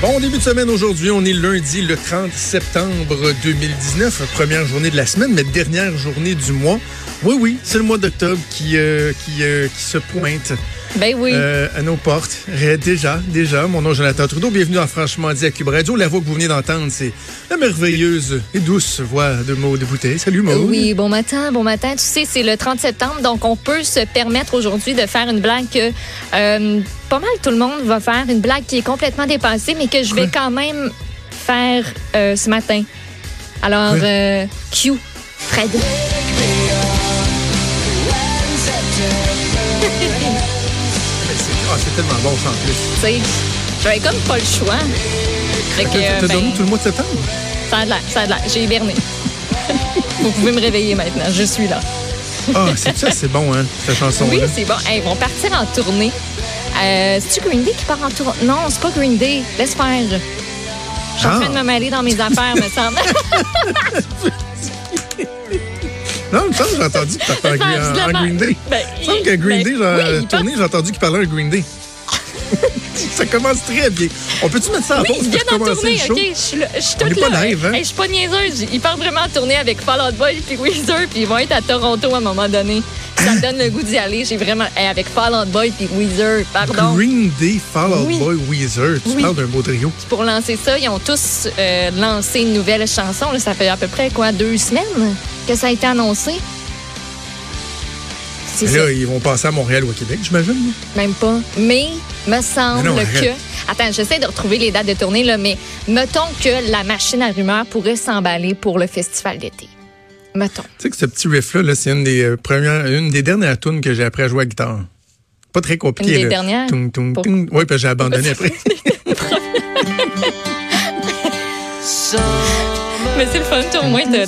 Bon début de semaine aujourd'hui, on est lundi le 30 septembre 2019, première journée de la semaine, mais dernière journée du mois. Oui, oui, c'est le mois d'octobre qui, euh, qui, euh, qui se pointe Ben oui. euh, à nos portes. Ré- Déjà, déjà, mon nom est Jonathan Trudeau, bienvenue à Franchement dit à Cube Radio. La voix que vous venez d'entendre, c'est la merveilleuse et douce voix de Maud Bouteille. Salut Maud. Oui, bon matin, bon matin. Tu sais, c'est le 30 septembre, donc on peut se permettre aujourd'hui de faire une blague que euh, pas mal tout le monde va faire, une blague qui est complètement dépassée, mais que je vais quand même faire euh, ce matin. Alors, euh, Q, Fred. Ah, c'est tellement bon ça en plus. Tu sais, j'avais comme pas le choix. Fait que, T'as euh, t'as ben, dormi tout le mois de septembre? ça a de l'air, ça a de l'air. J'ai hiberné. Vous pouvez me réveiller maintenant, je suis là. Ah, c'est ça, c'est bon, hein, cette chanson-là. Oui, c'est bon. Hey, ils vont partir en tournée. Euh, C'est-tu Green Day qui part en tournée? Non, c'est pas Green Day. Laisse faire. Je suis en Ah. train de me mêler dans mes affaires, me semble. Non, il me semble que j'ai entendu que tu parlais en, en Green Day. Ben, Il me semble que Green ben, Day, genre, oui, il tournée, j'ai entendu qu'il parlait un Green Day. ça commence très bien. On peut-tu mettre ça en Oui, pause ils pour viennent en commencer tournée, le show? OK? Je suis là- je suis On toute pas là. live, hein? Hey, je suis pas niaiseuse. Ils partent vraiment en tournée avec Fall Out Boy puis Weezer, puis ils vont être à Toronto à un moment donné. Ça me donne le goût d'y aller. J'ai vraiment... Hey, avec Fall Out Boy puis Weezer, pardon. Green Day, Fall Out Oui. Boy, Weezer. Tu Oui. parles d'un beau trio. Pour lancer ça, ils ont tous euh, lancé une nouvelle chanson. Là, ça fait à peu près, quoi, deux semaines que ça a été annoncé? Ça. là, ils vont passer à Montréal ou à Québec, j'imagine. Même pas. Mais me semble Mais non, que. Attends, j'essaie de retrouver les dates de tournée, là, mais mettons que la machine à rumeurs pourrait s'emballer pour le festival d'été. Mettons. Tu sais que ce petit riff-là, là, c'est une des euh, premières, une des dernières tunes que j'ai appris à jouer à guitare. Pas très compliqué. Une des là. dernières? Tung, tung, Pour- tung. Oui, puis j'ai abandonné après. Mais c'est le fun, toi, au moins, t'as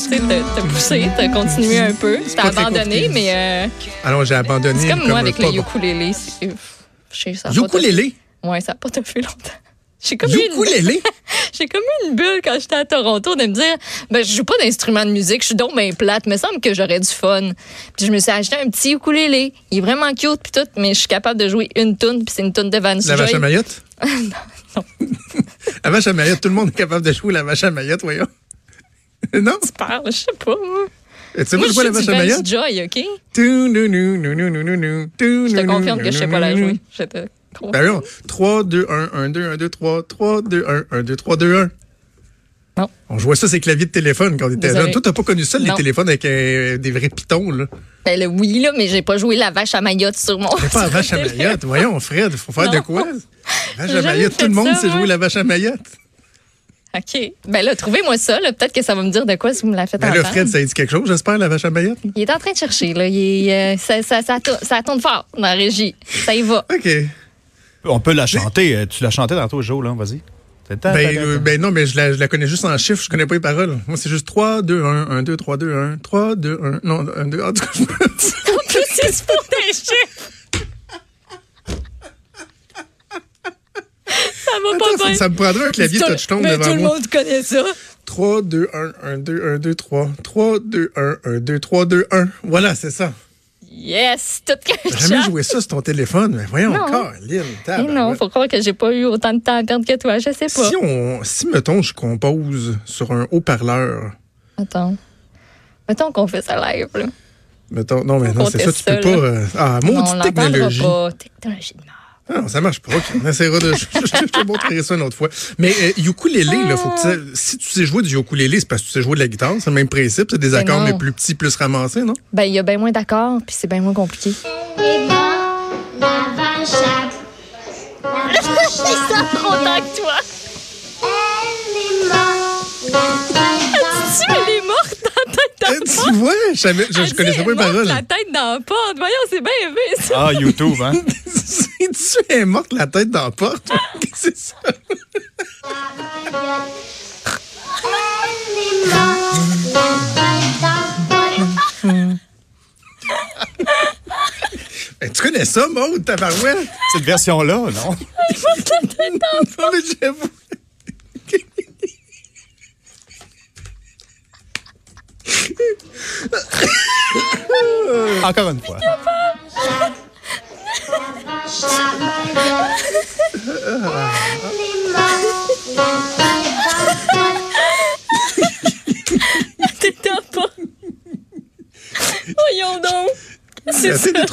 poussé, t'as continué un peu. T'as abandonné, mais euh, Alors, j'ai abandonné. c'est comme moi avec le ukulélé. Ukulélé? Ouais, ça n'a pas tout fait longtemps. J'ai comme, eu une... Ukulélé? J'ai comme eu une bulle quand j'étais à Toronto de me dire, ben, je joue pas d'instrument de musique, je suis donc bien plate, me semble que j'aurais du fun. Puis je me suis acheté un petit ukulélé. Il est vraiment cute puis tout, mais je suis capable de jouer une tune puis c'est une tune de Vance La vache à Mayotte? non. la vache à Mayotte, tout le monde est capable de jouer la vache à Mayotte, voyons. non? Tu parles, je sais pas. Tu sais Moi, pas je la vache à Mayotte? Joy, OK? Je te confirme que je sais pas la jouer. Je te. Ben non. 3, 2, 1, 1, 2, 1, 2, 3, 3, 2, 1, 1, 2, 3, 2, 1. Non. On jouait ça, c'est claviers de téléphone quand on était Désolé. jeune. Toi, t'as pas connu ça, les téléphones avec euh, des vrais pitons, là? Ben, le oui, là, mais j'ai pas joué la vache à Mayotte sur mon. C'est pas la vache à Mayotte. Voyons, Fred, faut faire Non. de quoi? La vache à Mayotte, tout le monde sait jouer la vache à Mayotte. OK. Ben là, trouvez-moi ça, là. Peut-être que ça va me dire de quoi si vous me la faites Ben là. Fred, ça dit quelque chose, j'espère, la vache à Mayotte? Il est en train de chercher, là. Il est, euh, ça, ça, ça tourne fort dans la régie. Ça y va. OK. On peut la chanter. Euh, Tu la chantais tantôt, Joe, là. Vas-y. Ben, euh, ben non, mais je la, je la connais juste en chiffres, je connais pas les paroles. Moi, c'est juste 3, 2, 1, 1, 2, 3, 2, 1, 3, 2, 1, non, 1, 2, en tout cas, je c'est pour des chiffres. Ça va pas Attends, bien. ça, me prendrait un clavier touchstone mais devant tout le moi. monde connaît ça. 3, 2, 1, 1, 2, 1, 2, 3. 3, 2, 1, 1, 2, 3, 2, 1. Voilà, c'est ça. Yes, tout T'as qu'un jamais joué ça sur ton téléphone, mais voyons Non. encore, Lille. Eh non, faut croire que j'ai pas eu autant de temps à perdre que toi. Je sais pas. Si on, si mettons, je compose sur un haut-parleur, Attends. Mettons qu'on fait ça live, là. mettons, non, mais non, c'est ça, tu peux ça, pas, là. euh, ah, Non, on maudite l'entendra technologie. pas. Technologie de mort. Ah non, ça marche pas. ok. On essaiera de. Je, je- je te montrerai ça une autre fois. Mais euh, ukulélé, là, faut que tu sais- si tu sais jouer du ukulélé, c'est parce que tu sais jouer de la guitare. C'est le même principe. C'est des Mais accords, non. mais plus petits, plus ramassés, non? Ben, il y a bien moins d'accords, puis c'est bien moins compliqué. Et bon, la vache à... La vache à... trop temps que toi. Elle est morte, Tu elle est morte dans la tête Eh, dans tu vois, je, je, je connaissais pas les paroles. La tête dans la porte. Voyons, c'est bien ça. Ah, YouTube, hein? Si tu es morte la tête dans la porte, qu'est-ce que c'est ça? Elle est Ben, tu connais ça, Maud, tabarouette? Cette version-là, non? non, mais j'avoue. Encore une fois.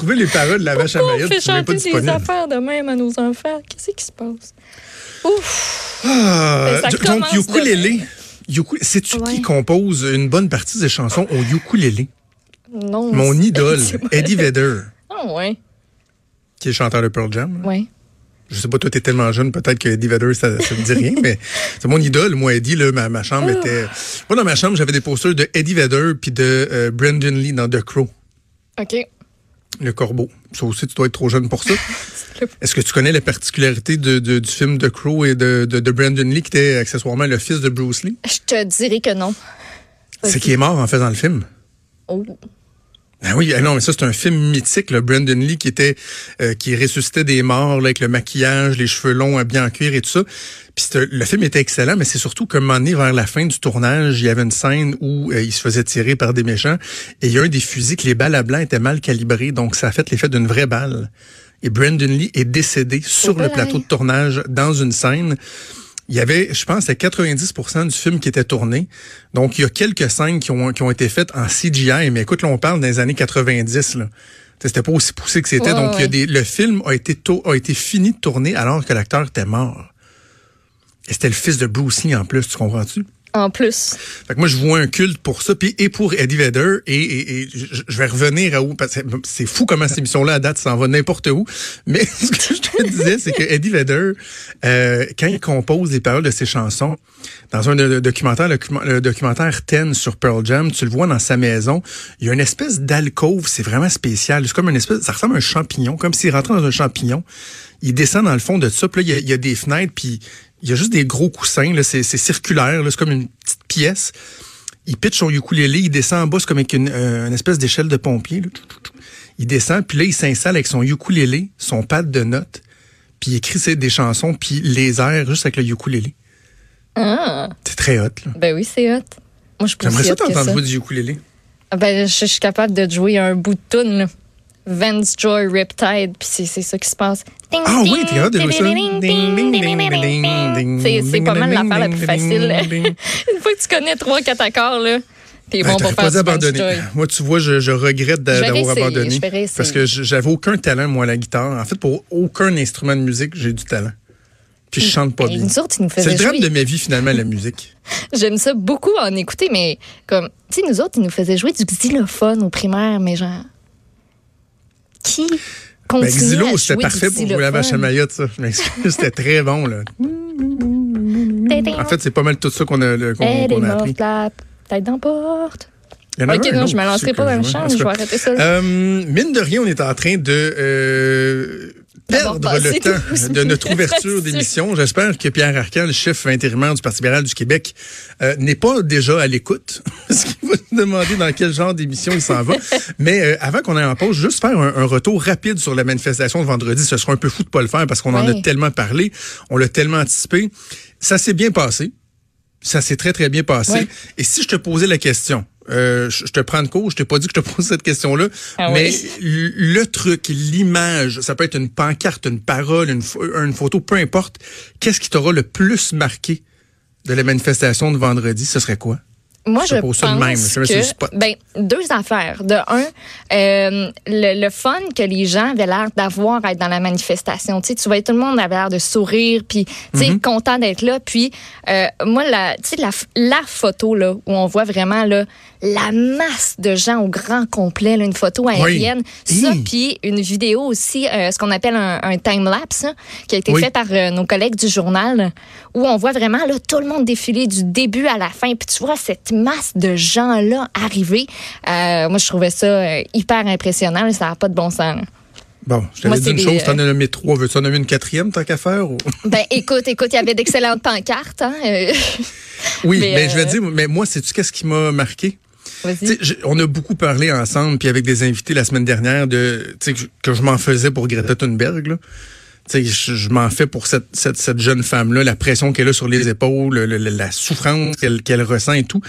Trouver les paroles de la vache à Pourquoi on Mayotte. fait chanter des affaires de même à nos enfants? Qu'est-ce qui se passe? Ouf! Ah, Ben, donc, ukulélé. Sais-tu Ouais. qui compose une bonne partie des chansons au ukulélé? Non. Mon idole. Eddie Vedder, Ah, ouais. qui est chanteur de Pearl Jam. Ouais. Je sais pas, toi, t'es tellement jeune, peut-être que Eddie Vedder, ça, ça te dit rien, mais c'est mon idole. Moi, Eddie, là, ma, ma chambre Ah. était... Moi, dans ma chambre, j'avais des posters de Eddie Vedder puis de euh, Brandon Lee dans The Crow, OK. Le corbeau. Ça aussi, tu dois être trop jeune pour ça. Est-ce que tu connais la particularité de, de- du film The Crow et de, de, de Brandon Lee, qui était accessoirement le fils de Bruce Lee? Je te dirais que non. C'est qu'il est mort en faisant le film? Oh. Ah oui, ah non, mais ça c'est un film mythique, le Brandon Lee qui était euh, qui ressuscitait des morts là, avec le maquillage, les cheveux longs habillés en cuir et tout ça. Puis le film était excellent, mais c'est surtout qu'à un moment donné, vers la fin du tournage, il y avait une scène où euh, il se faisait tirer par des méchants et il y a un des fusils que les balles à blanc étaient mal calibrées, donc ça a fait l'effet d'une vraie balle. Et Brandon Lee est décédé sur le boy. plateau de tournage dans une scène. Il y avait, je pense, c'est 90% du film qui était tourné. Donc, il y a quelques scènes qui ont, qui ont été faites en CGI. Mais écoute, là, on parle des années 90, là. C'était pas aussi poussé que c'était. Ouais, Donc, il y a des, le film a été, to- a été fini de tourner alors que l'acteur était mort. Et c'était le fils de Bruce Lee en plus, tu comprends-tu? En plus. Fait que moi, je vois un culte pour ça, puis et pour Eddie Vedder, et, je vais revenir à où, parce que c'est fou comment cette émission-là, à date, s'en va n'importe où. Mais ce que je te disais, c'est que Eddie Vedder, euh, quand il compose les paroles de ses chansons, dans un documentaire, le, document- le documentaire Ten sur Pearl Jam, tu le vois dans sa maison, il y a une espèce d'alcôve, c'est vraiment spécial. C'est comme une espèce, ça ressemble à un champignon, comme s'il rentrait dans un champignon. Il descend dans le fond de ça, puis là, il y a, il y des fenêtres, puis il y a juste des gros coussins, là, c'est circulaire, là, c'est comme une petite pièce. Il pitch son ukulélé, il descend en bas, c'est comme avec une, euh, une espèce d'échelle de pompier. là. Il descend, puis là, il s'installe avec son ukulélé, son pad de notes, puis il écrit des chansons, puis les airs juste avec le ukulélé. Ah. C'est très hot, là. Ben oui, c'est hot. Moi, je J'aimerais ça t'entendre jouer du ukulélé. Ah Ben, je, je suis capable de jouer un bout de tune, là. Vance Joy Riptide, puis c'est ça qui se passe. Ding, Ah oui, ding, t'es capable de. C'est pas mal l'affaire la plus facile. Une fois que tu connais trois, quatre accords, là, t'es Ben, bon pour pas. Joy. Moi, tu vois, je, je regrette d'avoir abandonné. Parce que j'avais aucun talent, moi, à la guitare. En fait, pour aucun instrument de musique, j'ai du talent. Puis je chante pas bien. C'est le drame jouer. de ma vie, finalement, la musique. J'aime ça beaucoup en écouter, mais comme, tu sais, nous autres, ils nous faisaient jouer du xylophone au primaire, mais genre, qui Ben, continue Xylo, c'était parfait pour jouer la vache à? Mayotte, ça. Je m'excuse, c'était très bon, là. En fait, c'est pas mal tout ça qu'on a, qu'on Elle qu'on a appris. morte, la tête dans la porte. Il y en a Ok, non, je me lancerai pas dans le champ, je vais arrêter ça. Euh, mine de rien, on est en train de euh, perdre le temps 12 de notre ouverture d'émission. J'espère que Pierre Arcan, le chef intérimaire du Parti libéral du Québec, euh, n'est pas déjà à l'écoute. Parce qu'il va demander dans quel genre d'émission il s'en va. Mais euh, avant qu'on aille en pause, juste faire un, un retour rapide sur la manifestation de vendredi. Ce sera un peu fou de pas le faire parce qu'on en a tellement parlé, on l'a tellement anticipé. Ça s'est bien passé. Ça s'est très, très bien passé. Et si je te posais la question, euh, je te prends de cours, je t'ai pas dit que je te pose cette question-là, Ah mais oui. le truc, l'image, ça peut être une pancarte, une parole, une, une photo, peu importe, qu'est-ce qui t'aura le plus marqué de la manifestation de vendredi, ce serait quoi? Moi, Je je pose pense ça de même, que, ben, deux affaires. De un, euh, le, le fun que les gens avaient l'air d'avoir à être dans la manifestation. Tu sais, tu voyais tout le monde avait l'air de sourire, puis tu sais, Mm-hmm. content d'être là. Puis euh, moi, la, tu sais, la, la photo là où on voit vraiment là la masse de gens au grand complet, là, une photo aérienne, ça, puis une vidéo aussi, euh, ce qu'on appelle un, un time lapse, hein, qui a été Oui. fait par euh, nos collègues du journal, où on voit vraiment là tout le monde défiler du début à la fin, puis tu vois cette masse de gens là arriver. Euh, moi, je trouvais ça hyper impressionnant, là, ça n'a pas de bon sens. Bon, je t'avais dit une chose, t'en as nommé trois. Veux-tu en nommer une quatrième, tant qu'à faire? Ou... Ben, écoute, écoute, il y avait d'excellentes pancartes. Hein? Oui, Mais, mais, euh, je vais te dire, mais moi, sais-tu qu'est-ce qui m'a marqué? Je- on a beaucoup parlé ensemble, puis avec des invités la semaine dernière, de que, je- que je m'en faisais pour Greta Thunberg. Là. Tu sais, je, je m'en fais pour cette, cette, cette jeune femme-là, la pression qu'elle a sur les épaules, le- le- la souffrance qu'elle qu'elle ressent et tout.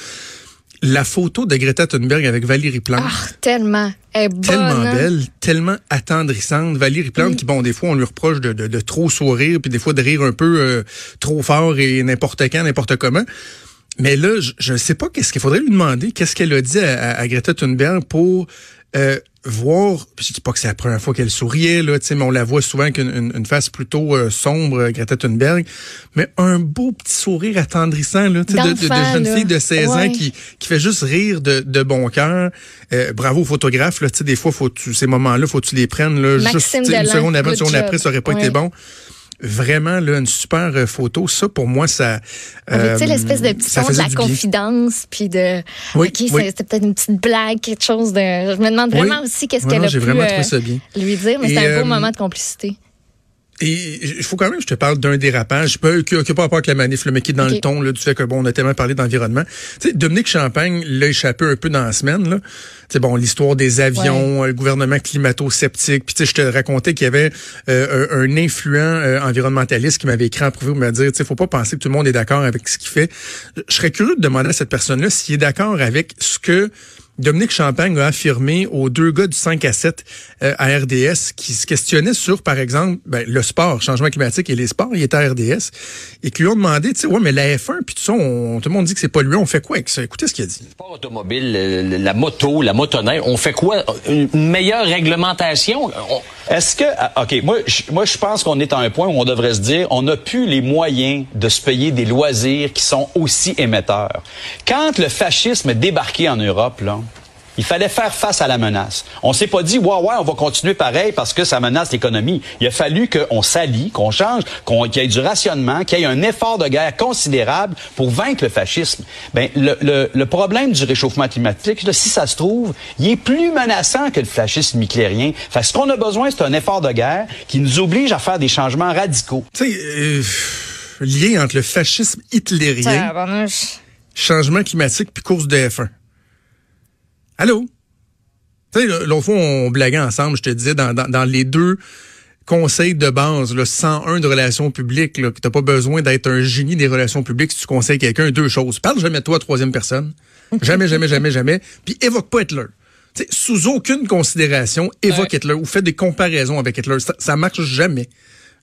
La photo de Greta Thunberg avec Valérie Plante, Ah, tellement. Elle est bonne. tellement hein? belle, tellement attendrissante. Valérie Plante, qui, bon, des fois, on lui reproche de, de, de trop sourire, puis des fois de rire un peu euh, trop fort et n'importe quand, n'importe comment. Mais là, je- ne sais pas qu'est-ce qu'il faudrait lui demander, qu'est-ce qu'elle a dit à, à- Greta Thunberg pour euh, voir, puis je dis pas que c'est la première fois qu'elle souriait, là, tu sais, mais on la voit souvent avec une, une- une face plutôt euh, sombre, euh, Greta Thunberg, mais un beau petit sourire attendrissant, là, de, de, de jeune là. fille de 16 ans qui, qui fait juste rire de, de bon cœur. Euh, bravo au photographe, là, tu sais, des fois, faut tu, ces moments-là, faut que tu les prennes, là, juste Maxime tu sais, une Delan, seconde avant, une seconde après, ça aurait pas été bon. Vraiment, là, une super euh, photo. Ça, pour moi, ça. Avec, tu sais, euh, l'espèce de petit son de la confidence, puis de. Oui, OK, oui. c'est- c'était peut-être une petite blague, quelque chose de. Je me demande vraiment Oui. aussi qu'est-ce qu'elle a pu euh, lui dire, mais c'était un euh, beau moment de complicité. Et il faut quand même que je te parle d'un dérapage, pas, qui n'a pas rapport avec la manif, le mais qui est dans le ton là, du fait que bon, on a tellement parlé d'environnement. Tu sais, Dominique Champagne l'a échappé un peu dans la semaine. Là. Tu sais, bon, l'histoire des avions, le gouvernement climato-sceptique. Puis tu sais, je te racontais qu'il y avait euh, un, un influent euh, environnementaliste qui m'avait écrit en privé pour me dire, tu sais, faut pas penser que tout le monde est d'accord avec ce qu'il fait. Je serais curieux de demander à cette personne-là s'il est d'accord avec ce que Dominique Champagne a affirmé aux deux gars du 5 à 7 euh, à RDS qui se questionnaient sur, par exemple, ben, le sport, changement climatique et les sports. Il était à RDS et qui lui ont demandé, tu sais, ouais, mais la F1, puis tout ça, on- tout le monde dit que c'est pas lui. On fait quoi avec ça? Écoutez ce qu'il a dit. sport automobile, le- la moto, la motoneige, on fait quoi? Une meilleure réglementation? On- Est-ce que, ah, OK, moi, je, moi, je pense qu'on est à un point où on devrait se dire, on n'a plus les moyens de se payer des loisirs qui sont aussi émetteurs. Quand le fascisme est débarqué en Europe, là, il fallait faire face à la menace. On s'est pas dit, ouais, ouais, on va continuer pareil parce que ça menace l'économie. Il a fallu qu'on s'allie, qu'on change, qu'on, qu'il y ait du rationnement, qu'il y ait un effort de guerre considérable pour vaincre le fascisme. Ben, le, le, le problème du réchauffement climatique, là, si ça se trouve, il est plus menaçant que le fascisme hitlérien. Fait que ce qu'on a besoin, c'est un effort de guerre qui nous oblige à faire des changements radicaux. Tu sais, euh, lien entre le fascisme hitlérien, changement climatique puis course de F1. Allô? Tu sais, l'autre fois, on blaguait ensemble, je te disais, dans, dans, dans les deux conseils de base, le 101 de relations publiques, là, que t'as pas besoin d'être un génie des relations publiques si tu conseilles quelqu'un deux choses. Parle jamais de toi à troisième personne. Jamais, jamais, jamais, jamais. Puis évoque pas Hitler. Tu sais, sous aucune considération, évoque Hitler ou fais des comparaisons avec Hitler. Ça, ça marche jamais.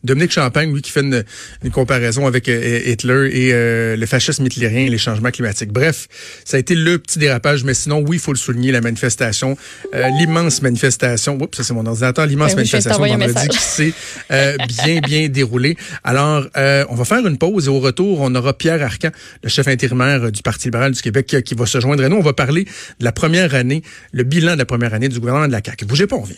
Dominique Champagne, lui, qui fait une, une comparaison avec euh, Hitler et euh, le fascisme hitlérien et les changements climatiques. Bref, ça a été le petit dérapage, mais sinon, oui, il faut le souligner, la manifestation, euh, l'immense manifestation, oups, ça c'est mon ordinateur, l'immense Ben oui, manifestation t'envoyer un vendredi qui s'est bien, bien déroulée. Alors, on va faire une pause et au retour, on aura Pierre Arcan, le chef intérimaire du Parti libéral du Québec, qui, qui va se joindre à nous. On va parler de la première année, le bilan de la première année du gouvernement de la CAQ. Bougez pas, on revient.